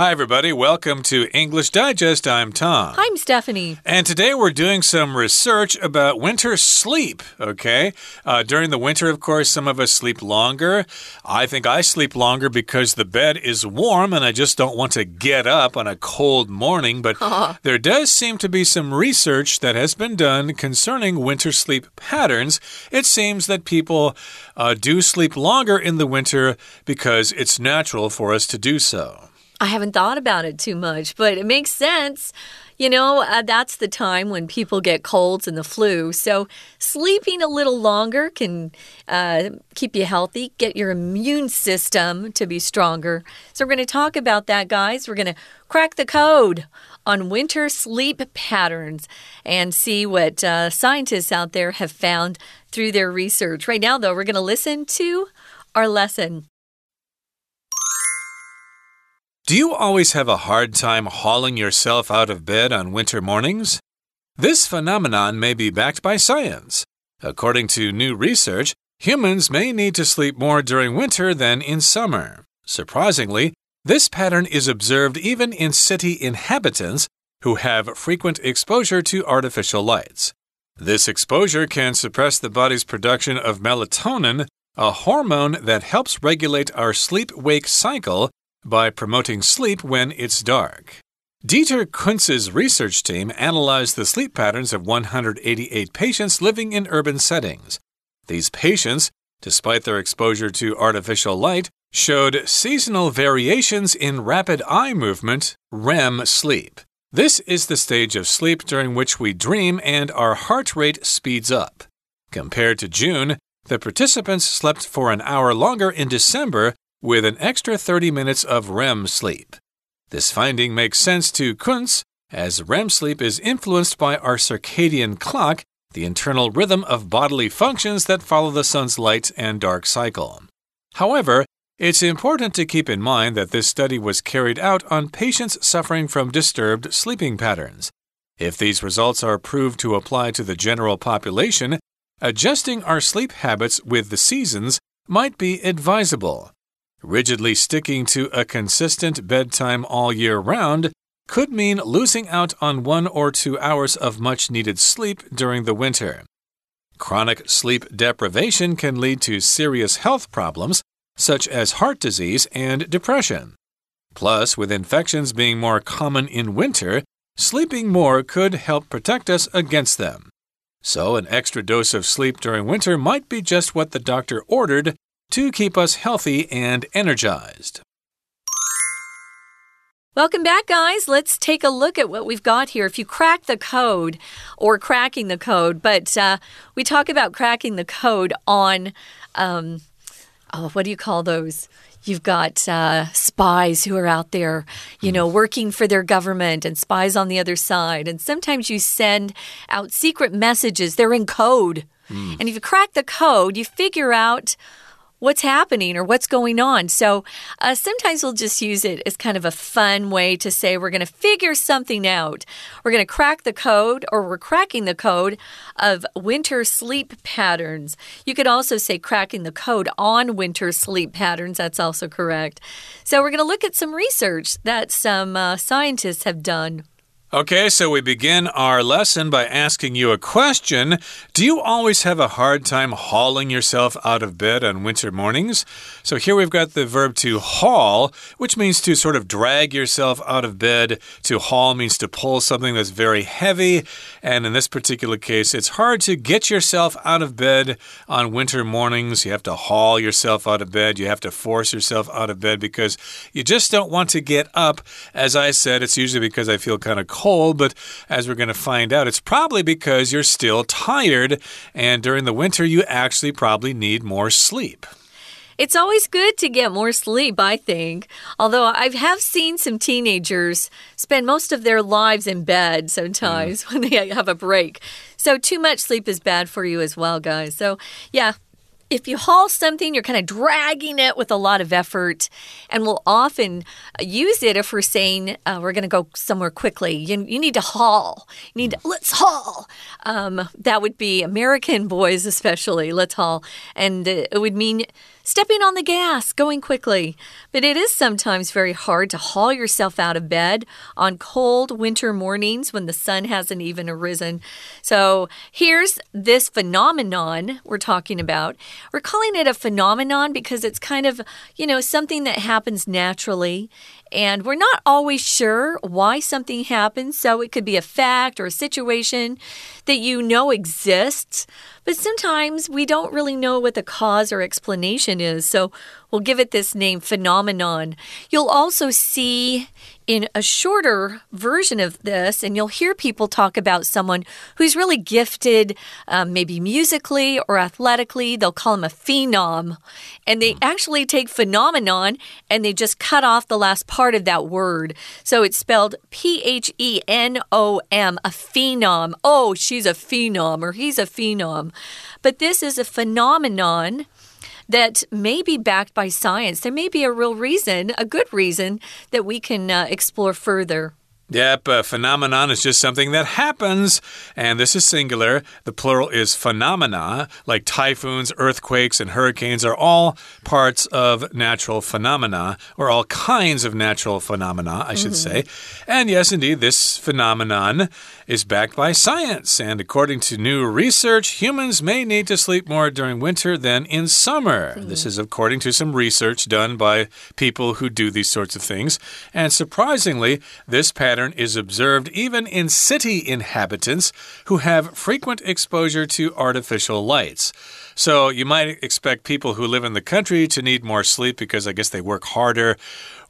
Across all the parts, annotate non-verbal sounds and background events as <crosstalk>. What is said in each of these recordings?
Hi, everybody. Welcome to English Digest. I'm Tom. I'm Stephanie. And today we're doing some research about winter sleep, okay? Uh, during the winter, of course, some of us sleep longer. I think I sleep longer because the bed is warm and I just don't want to get up on a cold morning. But <laughs> there does seem to be some research that has been done concerning winter sleep patterns. It seems that people uh, do sleep longer in the winter because it's natural for us to do so. I haven't thought about it too much, but it makes sense. You know, uh, that's the time when people get colds and the flu. So, sleeping a little longer can uh, keep you healthy, get your immune system to be stronger. So, we're going to talk about that, guys. We're going to crack the code on winter sleep patterns and see what uh, scientists out there have found through their research. Right now, though, we're going to listen to our lesson. Do you always have a hard time hauling yourself out of bed on winter mornings? This phenomenon may be backed by science. According to new research, humans may need to sleep more during winter than in summer. Surprisingly, this pattern is observed even in city inhabitants who have frequent exposure to artificial lights. This exposure can suppress the body's production of melatonin, a hormone that helps regulate our sleep wake cycle by promoting sleep when it's dark. Dieter Kunz's research team analyzed the sleep patterns of 188 patients living in urban settings. These patients, despite their exposure to artificial light, showed seasonal variations in rapid eye movement, REM sleep. This is the stage of sleep during which we dream and our heart rate speeds up. Compared to June, the participants slept for an hour longer in December with an extra 30 minutes of REM sleep. This finding makes sense to Kunz, as REM sleep is influenced by our circadian clock, the internal rhythm of bodily functions that follow the sun's light and dark cycle. However, it's important to keep in mind that this study was carried out on patients suffering from disturbed sleeping patterns. If these results are proved to apply to the general population, adjusting our sleep habits with the seasons might be advisable. Rigidly sticking to a consistent bedtime all year round could mean losing out on one or two hours of much needed sleep during the winter. Chronic sleep deprivation can lead to serious health problems, such as heart disease and depression. Plus, with infections being more common in winter, sleeping more could help protect us against them. So, an extra dose of sleep during winter might be just what the doctor ordered to keep us healthy and energized. Welcome back, guys. Let's take a look at what we've got here. If you crack the code or cracking the code, but uh, we talk about cracking the code on, um, oh, what do you call those? You've got uh, spies who are out there, you know, working for their government and spies on the other side. And sometimes you send out secret messages, they're in code. Mm. And if you crack the code, you figure out what's happening or what's going on. So uh, sometimes we'll just use it as kind of a fun way to say we're going to figure something out. We're going to crack the code or we're cracking the code of winter sleep patterns. You could also say cracking the code on winter sleep patterns. That's also correct. So we're going to look at some research that some uh, scientists have done. Okay, so we begin our lesson by asking you a question. Do you always have a hard time hauling yourself out of bed on winter mornings? So here we've got the verb to haul, which means to sort of drag yourself out of bed. To haul means to pull something that's very heavy. And in this particular case, it's hard to get yourself out of bed on winter mornings. You have to haul yourself out of bed. You have to force yourself out of bed because you just don't want to get up. As I said, it's usually because I feel kind of but as we're going to find out, it's probably because you're still tired, and during the winter, you actually probably need more sleep. It's always good to get more sleep, I think. Although I have seen some teenagers spend most of their lives in bed sometimes mm. <laughs> when they have a break. So, too much sleep is bad for you as well, guys. So, yeah, if you haul something, you're kind of dragging it with a lot of effort. And we'll often use it if we're saying uh, we're going to go somewhere quickly. You, you need to haul. You need to, let's haul. Um, that would be American boys, especially. Let's haul. And uh, it would mean stepping on the gas, going quickly. But it is sometimes very hard to haul yourself out of bed on cold winter mornings when the sun hasn't even arisen. So here's this phenomenon we're talking about. We're calling it a phenomenon because it's kind of, you know, something that happens naturally. And we're not always sure why something happens. So it could be a fact or a situation that you know exists. But sometimes we don't really know what the cause or explanation is. So we'll give it this name phenomenon. You'll also see in a shorter version of this, and you'll hear people talk about someone who's really gifted, um, maybe musically or athletically. They'll call him a phenom. And they actually take phenomenon and they just cut off the last part of that word. So it's spelled P H E N O M, a phenom. Oh, she's a phenom or he's a phenom. But this is a phenomenon that may be backed by science. There may be a real reason, a good reason, that we can uh, explore further. Yep, a phenomenon is just something that happens, and this is singular. The plural is phenomena, like typhoons, earthquakes, and hurricanes are all parts of natural phenomena, or all kinds of natural phenomena, I should mm -hmm. say. And yes, indeed, this phenomenon is backed by science, and according to new research, humans may need to sleep more during winter than in summer. Mm. This is according to some research done by people who do these sorts of things, and surprisingly, this pattern pattern is observed even in city inhabitants who have frequent exposure to artificial lights. So you might expect people who live in the country to need more sleep because I guess they work harder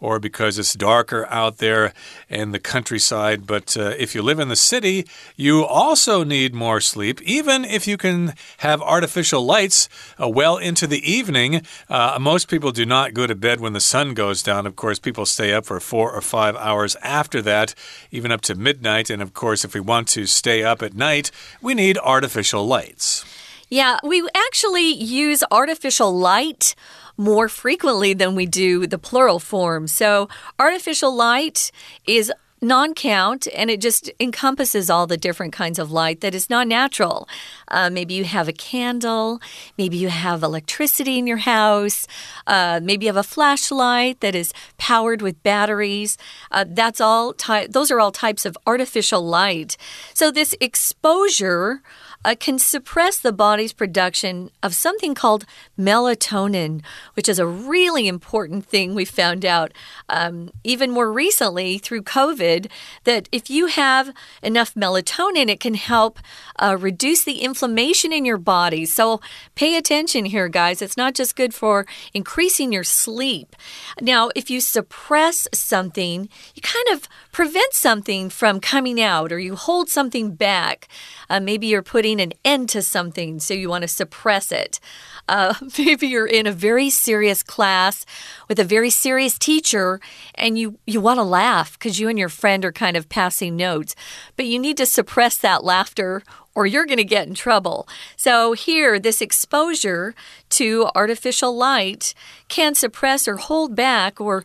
or because it's darker out there in the countryside. But uh, if you live in the city, you also need more sleep, even if you can have artificial lights uh, well into the evening. Uh, most people do not go to bed when the sun goes down. Of course, people stay up for four or five hours after that, even up to midnight. And of course, if we want to stay up at night, we need artificial lights. Yeah, we actually use artificial light more frequently than we do the plural form. So, artificial light is non count and it just encompasses all the different kinds of light that is not natural. Uh, maybe you have a candle, maybe you have electricity in your house, uh, maybe you have a flashlight that is powered with batteries. Uh, that's all, those are all types of artificial light. So, this exposure uh, can suppress the body's production of something called melatonin, which is a really important thing we found out um, even more recently through COVID. That if you have enough melatonin, it can help uh, reduce the inflammation in your body. So pay attention here, guys. It's not just good for increasing your sleep. Now, if you suppress something, you kind of prevent something from coming out or you hold something back. Uh, maybe you're putting an end to something, so you want to suppress it. Uh, <laughs> maybe you're in a very serious class with a very serious teacher and you, you want to laugh because you and your friend are kind of passing notes, but you need to suppress that laughter or you're going to get in trouble. So, here, this exposure to artificial light can suppress or hold back or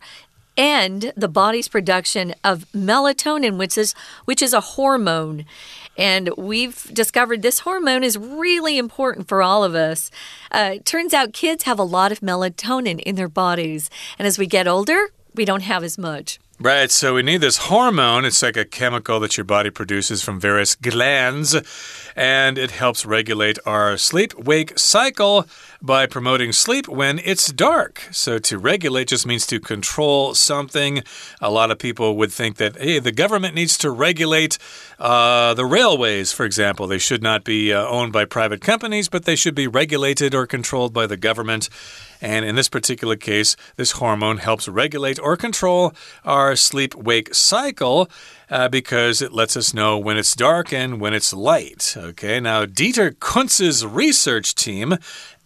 end the body's production of melatonin, which is, which is a hormone. And we've discovered this hormone is really important for all of us. Uh, it turns out kids have a lot of melatonin in their bodies. And as we get older, we don't have as much. Right, so we need this hormone. It's like a chemical that your body produces from various glands, and it helps regulate our sleep wake cycle by promoting sleep when it's dark. So, to regulate just means to control something. A lot of people would think that, hey, the government needs to regulate uh, the railways, for example. They should not be uh, owned by private companies, but they should be regulated or controlled by the government. And in this particular case, this hormone helps regulate or control our sleep wake cycle. Uh, because it lets us know when it's dark and when it's light. Okay, now Dieter Kunz's research team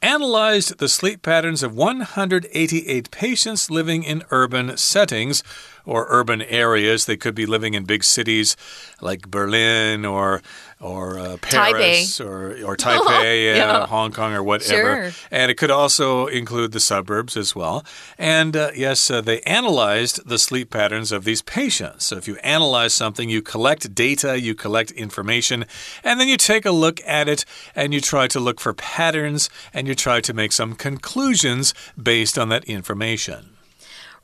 analyzed the sleep patterns of 188 patients living in urban settings or urban areas. They could be living in big cities like Berlin or or uh, Paris Taipei. or or <laughs> Taipei, yeah. Hong Kong or whatever. Sure. And it could also include the suburbs as well. And uh, yes, uh, they analyzed the sleep patterns of these patients. So if you analyze something, you collect data, you collect information, and then you take a look at it and you try to look for patterns and you try to make some conclusions based on that information.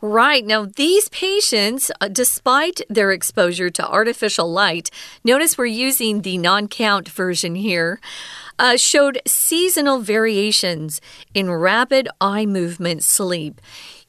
Right. Now, these patients, uh, despite their exposure to artificial light, notice we're using the non count version here, uh, showed seasonal variations in rapid eye movement sleep.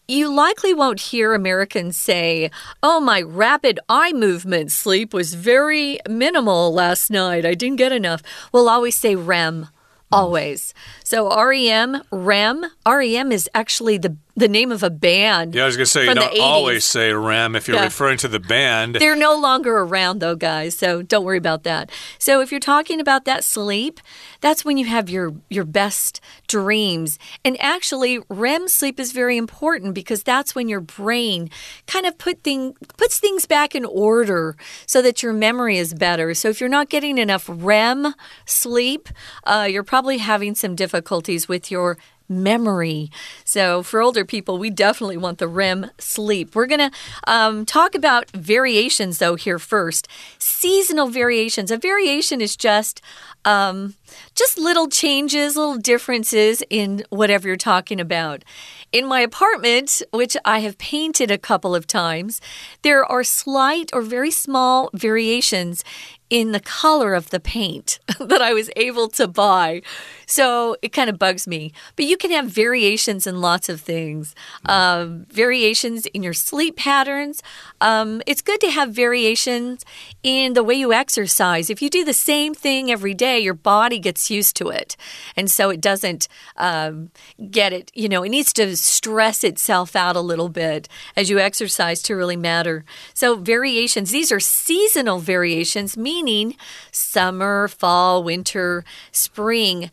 You likely won't hear Americans say, Oh, my rapid eye movement sleep was very minimal last night. I didn't get enough. We'll always say REM. Always. So REM, REM, REM is actually the the name of a band. Yeah, I was going to say, you don't always say REM if you're yeah. referring to the band. They're no longer around, though, guys, so don't worry about that. So if you're talking about that sleep, that's when you have your, your best dreams. And actually, REM sleep is very important because that's when your brain kind of put thing, puts things back in order so that your memory is better. So if you're not getting enough REM sleep, uh, you're probably having some difficulties with your memory. So, for older people, we definitely want the REM sleep. We're going to um, talk about variations, though, here first. Seasonal variations. A variation is just. Um, just little changes, little differences in whatever you're talking about. In my apartment, which I have painted a couple of times, there are slight or very small variations in the color of the paint <laughs> that I was able to buy. So it kind of bugs me. But you can have variations in lots of things, um, variations in your sleep patterns. Um, it's good to have variations in the way you exercise. If you do the same thing every day, your body gets used to it. And so it doesn't um, get it, you know, it needs to stress itself out a little bit as you exercise to really matter. So variations, these are seasonal variations, meaning summer, fall, winter, spring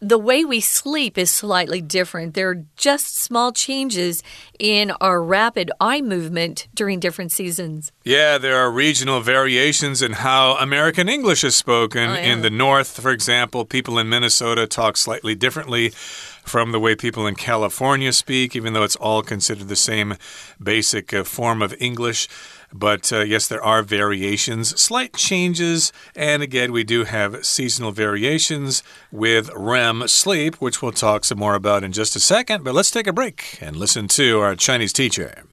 the way we sleep is slightly different. There are just small changes in our rapid eye movement during different seasons. Yeah, there are regional variations in how American English is spoken. Oh, yeah. In the North, for example, people in Minnesota talk slightly differently from the way people in California speak, even though it's all considered the same basic uh, form of English. But uh, yes, there are variations, slight changes, and again, we do have seasonal variations with REM sleep, which we'll talk some more about in just a second. But let's take a break and listen to our Chinese teacher.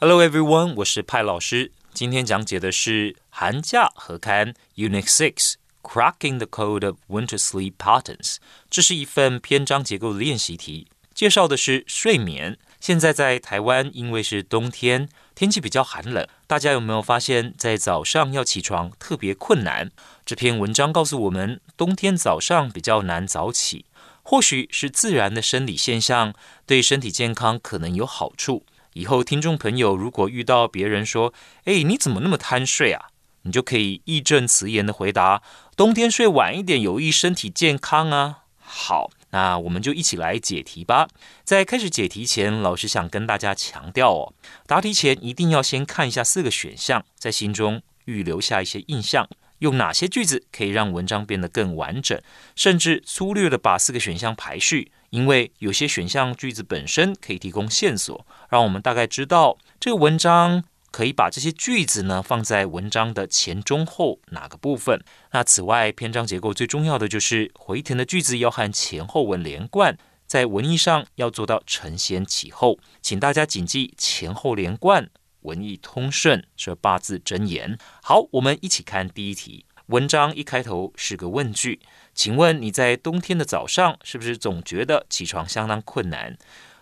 Hello everyone，我是派老师。今天讲解的是寒假合刊 Unit Six。Cracking the Code of Winter Sleep Patterns，这是一份篇章结构的练习题，介绍的是睡眠。 现在在台湾，因为是冬天，天气比较寒冷，大家有没有发现，在早上要起床特别困难？这篇文章告诉我们，冬天早上比较难早起，或许是自然的生理现象，对身体健康可能有好处。以后听众朋友如果遇到别人说：“哎，你怎么那么贪睡啊？”你就可以义正辞严的回答：“冬天睡晚一点有益身体健康啊。”好。那我们就一起来解题吧。在开始解题前，老师想跟大家强调哦，答题前一定要先看一下四个选项，在心中预留下一些印象，用哪些句子可以让文章变得更完整，甚至粗略的把四个选项排序，因为有些选项句子本身可以提供线索，让我们大概知道这个文章。可以把这些句子呢放在文章的前、中、后哪个部分？那此外，篇章结构最重要的就是回填的句子要和前后文连贯，在文意上要做到承先启后。请大家谨记前后连贯、文意通顺这八字真言。好，我们一起看第一题。文章一开头是个问句，请问你在冬天的早上是不是总觉得起床相当困难？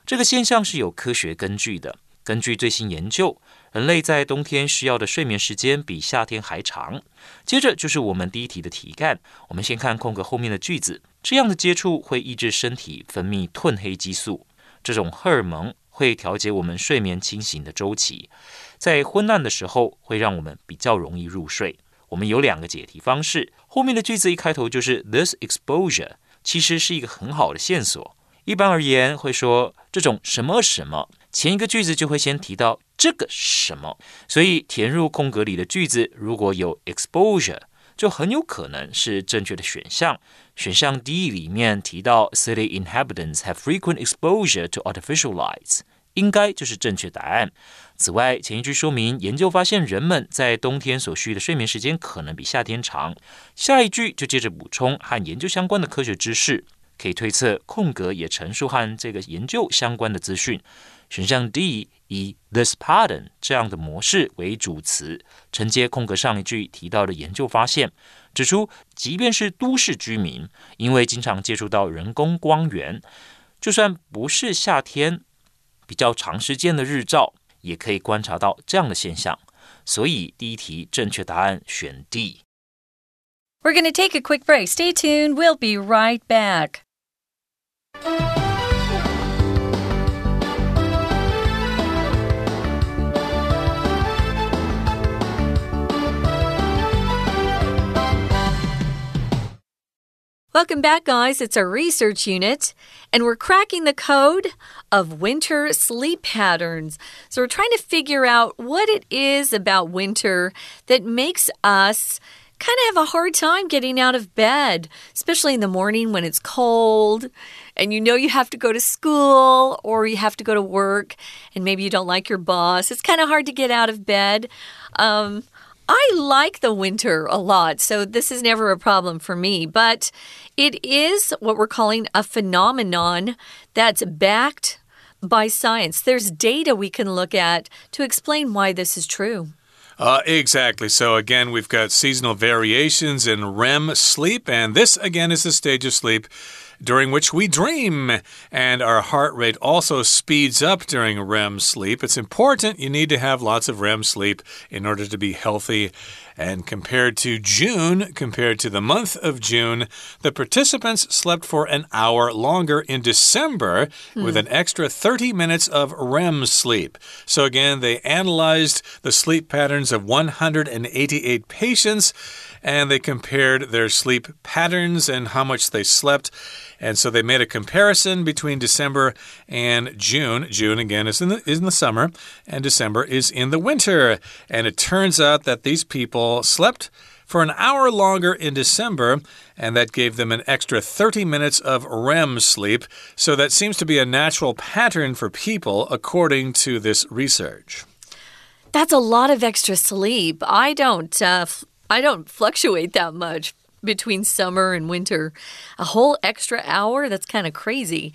这个现象是有科学根据的。根据最新研究。人类在冬天需要的睡眠时间比夏天还长。接着就是我们第一题的题干，我们先看空格后面的句子。这样的接触会抑制身体分泌褪黑激素，这种荷尔蒙会调节我们睡眠清醒的周期，在昏暗的时候会让我们比较容易入睡。我们有两个解题方式，后面的句子一开头就是 this exposure，其实是一个很好的线索。一般而言会说这种什么什么。前一个句子就会先提到这个什么，所以填入空格里的句子如果有 exposure，就很有可能是正确的选项。选项 D 里面提到 city inhabitants have frequent exposure to artificial lights，应该就是正确答案。此外，前一句说明研究发现人们在冬天所需的睡眠时间可能比夏天长，下一句就接着补充和研究相关的科学知识。可以推测空格也陈述和这个研究相关的资讯。选项 D 以 this pardon 这样的模式为主词，承接空格上一句提到的研究发现，指出即便是都市居民，因为经常接触到人工光源，就算不是夏天，比较长时间的日照，也可以观察到这样的现象。所以第一题正确答案选 D。We're going to take a quick break. Stay tuned. We'll be right back. Welcome back, guys. It's our research unit, and we're cracking the code of winter sleep patterns. So, we're trying to figure out what it is about winter that makes us kind of have a hard time getting out of bed, especially in the morning when it's cold and you know you have to go to school or you have to go to work and maybe you don't like your boss. It's kind of hard to get out of bed. Um, I like the winter a lot, so this is never a problem for me. But it is what we're calling a phenomenon that's backed by science. There's data we can look at to explain why this is true. Uh, exactly. So, again, we've got seasonal variations in REM sleep, and this, again, is the stage of sleep during which we dream. And our heart rate also speeds up during REM sleep. It's important. You need to have lots of REM sleep in order to be healthy. And compared to June, compared to the month of June, the participants slept for an hour longer in December hmm. with an extra 30 minutes of REM sleep. So, again, they analyzed the sleep patterns of 188 patients and they compared their sleep patterns and how much they slept. And so they made a comparison between December and June. June, again, is in the, is in the summer, and December is in the winter. And it turns out that these people slept for an hour longer in December, and that gave them an extra 30 minutes of REM sleep. So that seems to be a natural pattern for people, according to this research. That's a lot of extra sleep. I don't. Uh, I don't fluctuate that much between summer and winter. A whole extra hour? That's kind of crazy.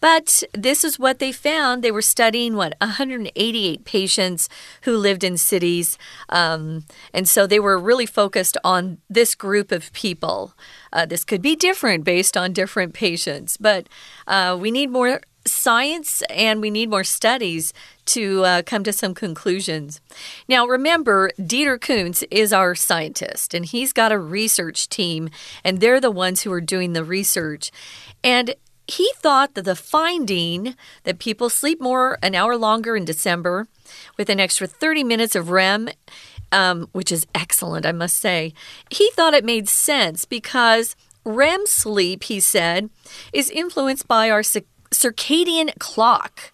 But this is what they found. They were studying, what, 188 patients who lived in cities. Um, and so they were really focused on this group of people. Uh, this could be different based on different patients, but uh, we need more science and we need more studies to uh, come to some conclusions. Now, remember, Dieter Kunz is our scientist, and he's got a research team, and they're the ones who are doing the research. And he thought that the finding that people sleep more an hour longer in December with an extra 30 minutes of REM, um, which is excellent, I must say, he thought it made sense because REM sleep, he said, is influenced by our clock.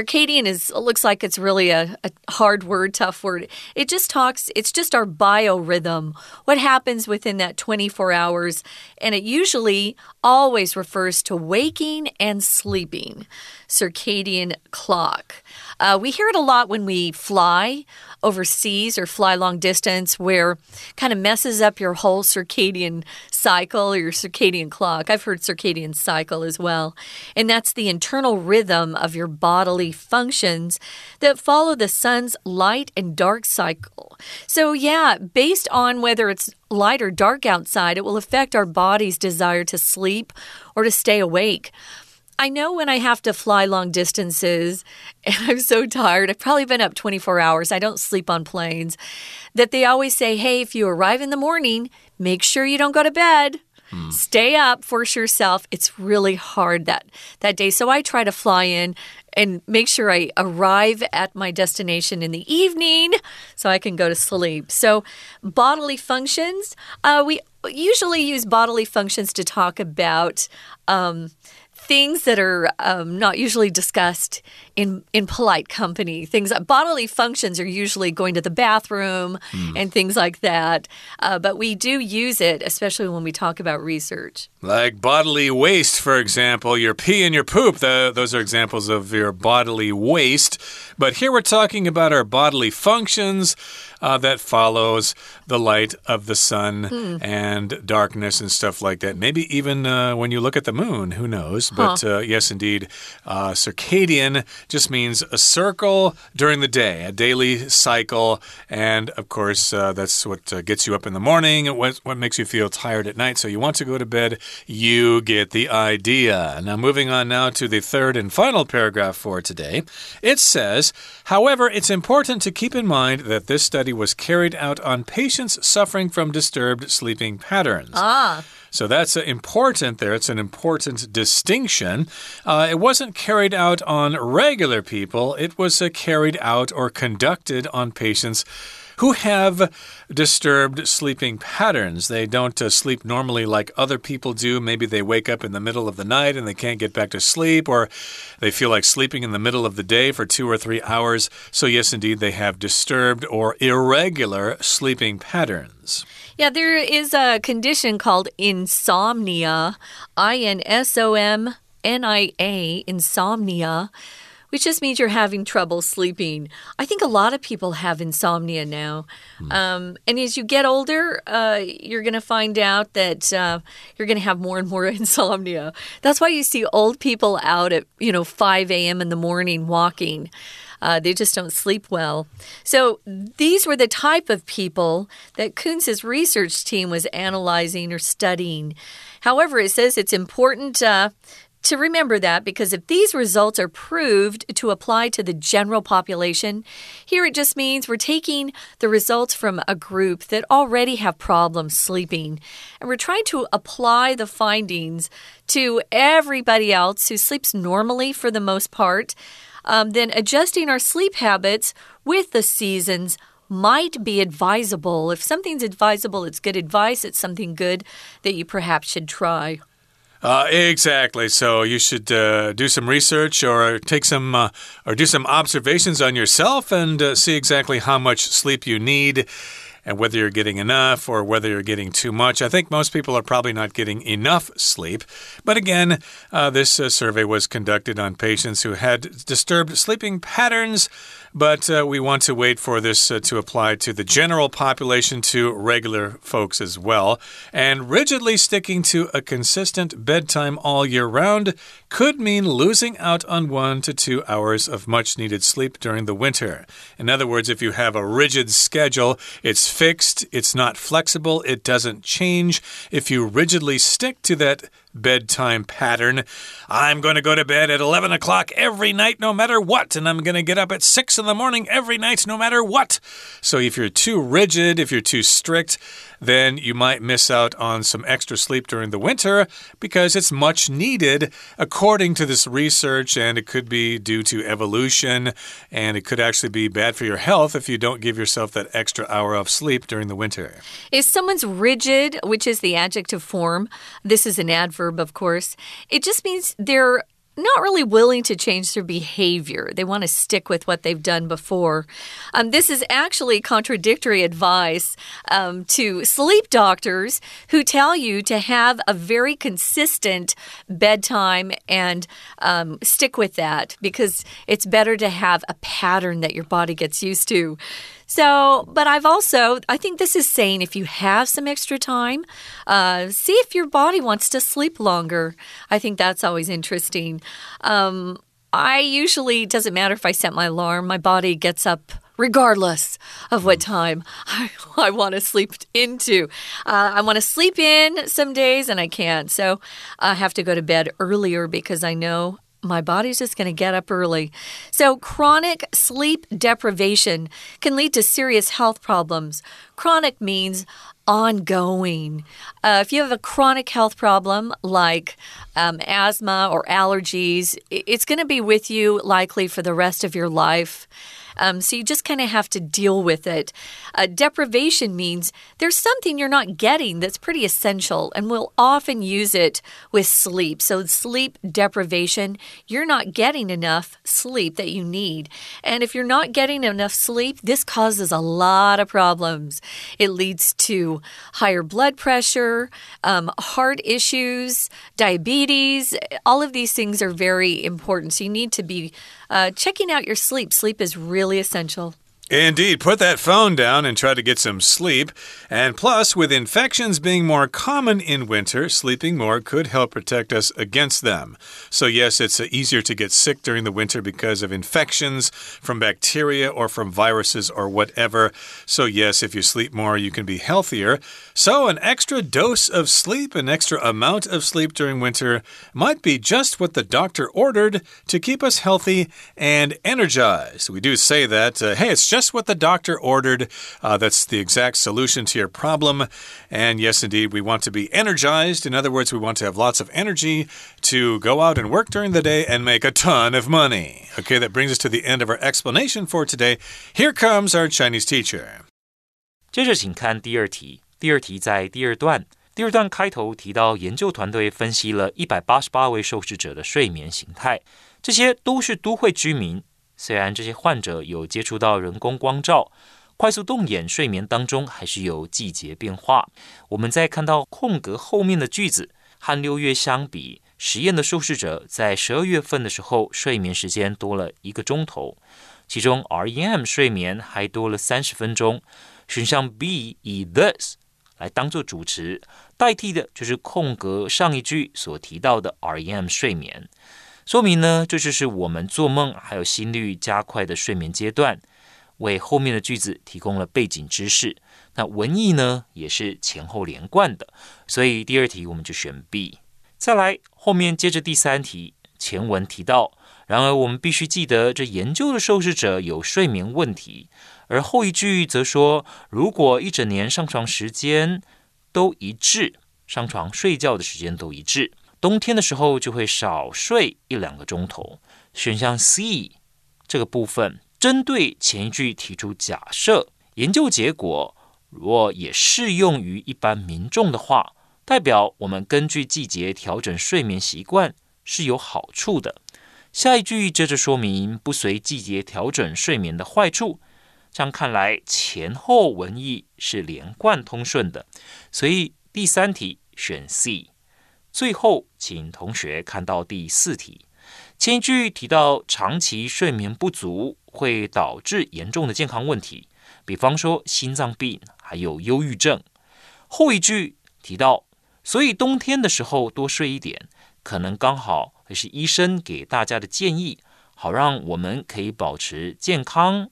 Circadian is looks like it's really a, a, hard word, tough word. It just talks, it's just our biorhythm, what happens within that 24 hours. And it usually always refers to waking and sleeping. Circadian clock. Uh, we hear it a lot when we fly overseas or fly long distance, where kind of messes up your whole circadian cycle or your circadian clock. I've heard circadian cycle as well. And that's the internal rhythm of your bodily functions that follow the sun's light and dark cycle. So, yeah, based on whether it's light or dark outside, it will affect our body's desire to sleep or to stay awake. I know when I have to fly long distances <laughs> and I'm so tired, I've probably been up 24 hours, I don't sleep on planes, that they always say, hey, if you arrive in the morning, make sure you don't go to bed. Hmm. Stay up, force yourself. It's really hard that that day. So I try to fly in and make sure I arrive at my destination in the evening so I can go to sleep. So bodily functions, uh, we usually use bodily functions to talk about um, things that are um, not usually discussed in in polite company. Things bodily functions are usually going to the bathroom mm. and things like that. Uh, but we do use it, especially when we talk about research. Like bodily waste, for example, your pee and your poop. The, those are examples of your bodily waste. But here we're talking about our bodily functions uh, that follows the light of the sun hmm. and darkness and stuff like that. Maybe even uh, when you look at the moon, who knows? But huh. uh, yes, indeed, uh, circadian just means a circle during the day, a daily cycle. And of course, uh, that's what uh, gets you up in the morning, what, what makes you feel tired at night. So you want to go to bed, you get the idea. Now, moving on now to the third and final paragraph for today. It says, however, it's important to keep in mind that this study study was carried out on patients suffering from disturbed sleeping patterns. Ah. So that's important there. It's an important distinction. Uh, it wasn't carried out on regular people, it was uh, carried out or conducted on patients who have disturbed sleeping patterns. They don't uh, sleep normally like other people do. Maybe they wake up in the middle of the night and they can't get back to sleep, or they feel like sleeping in the middle of the day for two or three hours. So, yes, indeed, they have disturbed or irregular sleeping patterns. Yeah, there is a condition called insomnia, I N S O M N I A, insomnia which just means you're having trouble sleeping. I think a lot of people have insomnia now. Mm. Um, and as you get older, uh, you're going to find out that uh, you're going to have more and more <laughs> insomnia. That's why you see old people out at, you know, 5 a.m. in the morning walking. Uh, they just don't sleep well. So these were the type of people that Kunz's research team was analyzing or studying. However, it says it's important uh, to remember that because if these results are proved to apply to the general population, here it just means we're taking the results from a group that already have problems sleeping and we're trying to apply the findings to everybody else who sleeps normally for the most part. Um, then adjusting our sleep habits with the seasons might be advisable. If something's advisable, it's good advice, it's something good that you perhaps should try. Uh, exactly. So you should uh, do some research or take some uh, or do some observations on yourself and uh, see exactly how much sleep you need and whether you're getting enough or whether you're getting too much. I think most people are probably not getting enough sleep. But again, uh, this uh, survey was conducted on patients who had disturbed sleeping patterns. But uh, we want to wait for this uh, to apply to the general population, to regular folks as well. And rigidly sticking to a consistent bedtime all year round could mean losing out on one to two hours of much needed sleep during the winter. In other words, if you have a rigid schedule, it's fixed, it's not flexible, it doesn't change. If you rigidly stick to that bedtime pattern. I'm going to go to bed at 11 o'clock every night, no matter what, and I'm going to get up at 6 in the morning every night, no matter what. So if you're too rigid, if you're too strict, then you might miss out on some extra sleep during the winter because it's much needed according to this research, and it could be due to evolution, and it could actually be bad for your health if you don't give yourself that extra hour of sleep during the winter. If someone's rigid, which is the adjective form, this is an adverb, of course, it just means they're not really willing to change their behavior. They want to stick with what they've done before. Um, this is actually contradictory advice um, to sleep doctors who tell you to have a very consistent bedtime and um, stick with that because it's better to have a pattern that your body gets used to. So, but I've also, I think this is saying if you have some extra time, uh, see if your body wants to sleep longer. I think that's always interesting. Um, I usually, doesn't matter if I set my alarm, my body gets up regardless of what time I, <laughs> I want to sleep into. Uh, I want to sleep in some days and I can't. So I have to go to bed earlier because I know my body's just going to get up early. So, chronic sleep deprivation can lead to serious health problems. Chronic means ongoing. Uh, if you have a chronic health problem like um, asthma or allergies, it's going to be with you likely for the rest of your life. Um, so you just kind of have to deal with it. Uh, deprivation means there's something you're not getting that's pretty essential, and we'll often use it with sleep. So, sleep deprivation, you're not getting enough sleep that you need. And if you're not getting enough sleep, this causes a lot of problems. It leads to higher blood pressure, um, heart issues, diabetes. All of these things are very important. So, you need to be uh, checking out your sleep. Sleep is really essential. Indeed, put that phone down and try to get some sleep. And plus, with infections being more common in winter, sleeping more could help protect us against them. So, yes, it's easier to get sick during the winter because of infections from bacteria or from viruses or whatever. So, yes, if you sleep more, you can be healthier. So, an extra dose of sleep, an extra amount of sleep during winter might be just what the doctor ordered to keep us healthy and energized. We do say that, uh, hey, it's just just what the doctor ordered. Uh, that's the exact solution to your problem. And yes, indeed, we want to be energized. In other words, we want to have lots of energy to go out and work during the day and make a ton of money. Okay, that brings us to the end of our explanation for today. Here comes our Chinese teacher. 接着，请看第二题。第二题在第二段。第二段开头提到，研究团队分析了一百八十八位受试者的睡眠形态，这些都是都会居民。 虽然这些患者有接触到人工光照、快速动眼睡眠当中，还是有季节变化。我们在看到空格后面的句子，和六月相比，实验的受试者在十二月份的时候睡眠时间多了一个钟头，其中 REM 睡眠还多了三十分钟。选项 B 以 this 来当做主词，代替的就是空格上一句所提到的 REM 睡眠。说明呢，这就是我们做梦还有心率加快的睡眠阶段，为后面的句子提供了背景知识。那文意呢，也是前后连贯的，所以第二题我们就选 B。再来，后面接着第三题，前文提到，然而我们必须记得，这研究的受试者有睡眠问题，而后一句则说，如果一整年上床时间都一致，上床睡觉的时间都一致。冬天的时候就会少睡一两个钟头。选项 C 这个部分针对前一句提出假设，研究结果如果也适用于一般民众的话，代表我们根据季节调整睡眠习惯是有好处的。下一句接着说明不随季节调整睡眠的坏处。这样看来前后文意是连贯通顺的，所以第三题选 C。最后，请同学看到第四题，前一句提到长期睡眠不足会导致严重的健康问题，比方说心脏病还有忧郁症。后一句提到，所以冬天的时候多睡一点，可能刚好也是医生给大家的建议，好让我们可以保持健康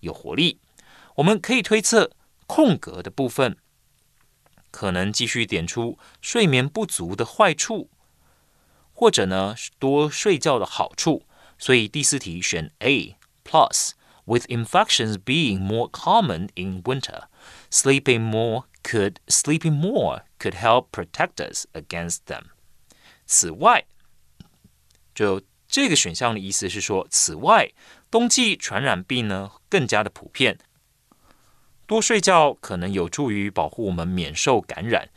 有活力。我们可以推测空格的部分。可能继续点出睡眠不足的坏处，或者呢多睡觉的好处。所以第四题选 A plus。With infections being more common in winter, sleeping more could sleeping more could help protect us against them. 此外，就这个选项的意思是说，此外，冬季传染病呢更加的普遍。 多睡觉可能有助于保护我们免受感染，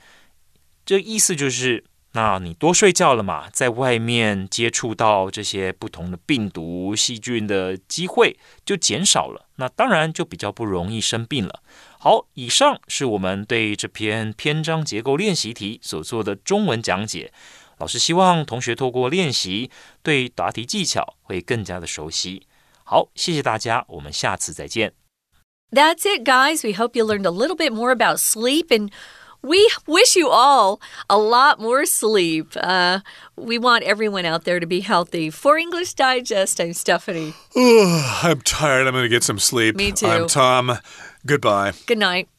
这意思就是，那你多睡觉了嘛，在外面接触到这些不同的病毒、细菌的机会就减少了，那当然就比较不容易生病了。好，以上是我们对这篇篇章结构练习题所做的中文讲解。老师希望同学透过练习，对答题技巧会更加的熟悉。好，谢谢大家，我们下次再见。That's it, guys. We hope you learned a little bit more about sleep and we wish you all a lot more sleep. Uh, we want everyone out there to be healthy. For English Digest, I'm Stephanie. <sighs> I'm tired. I'm going to get some sleep. Me too. I'm Tom. Goodbye. Good night.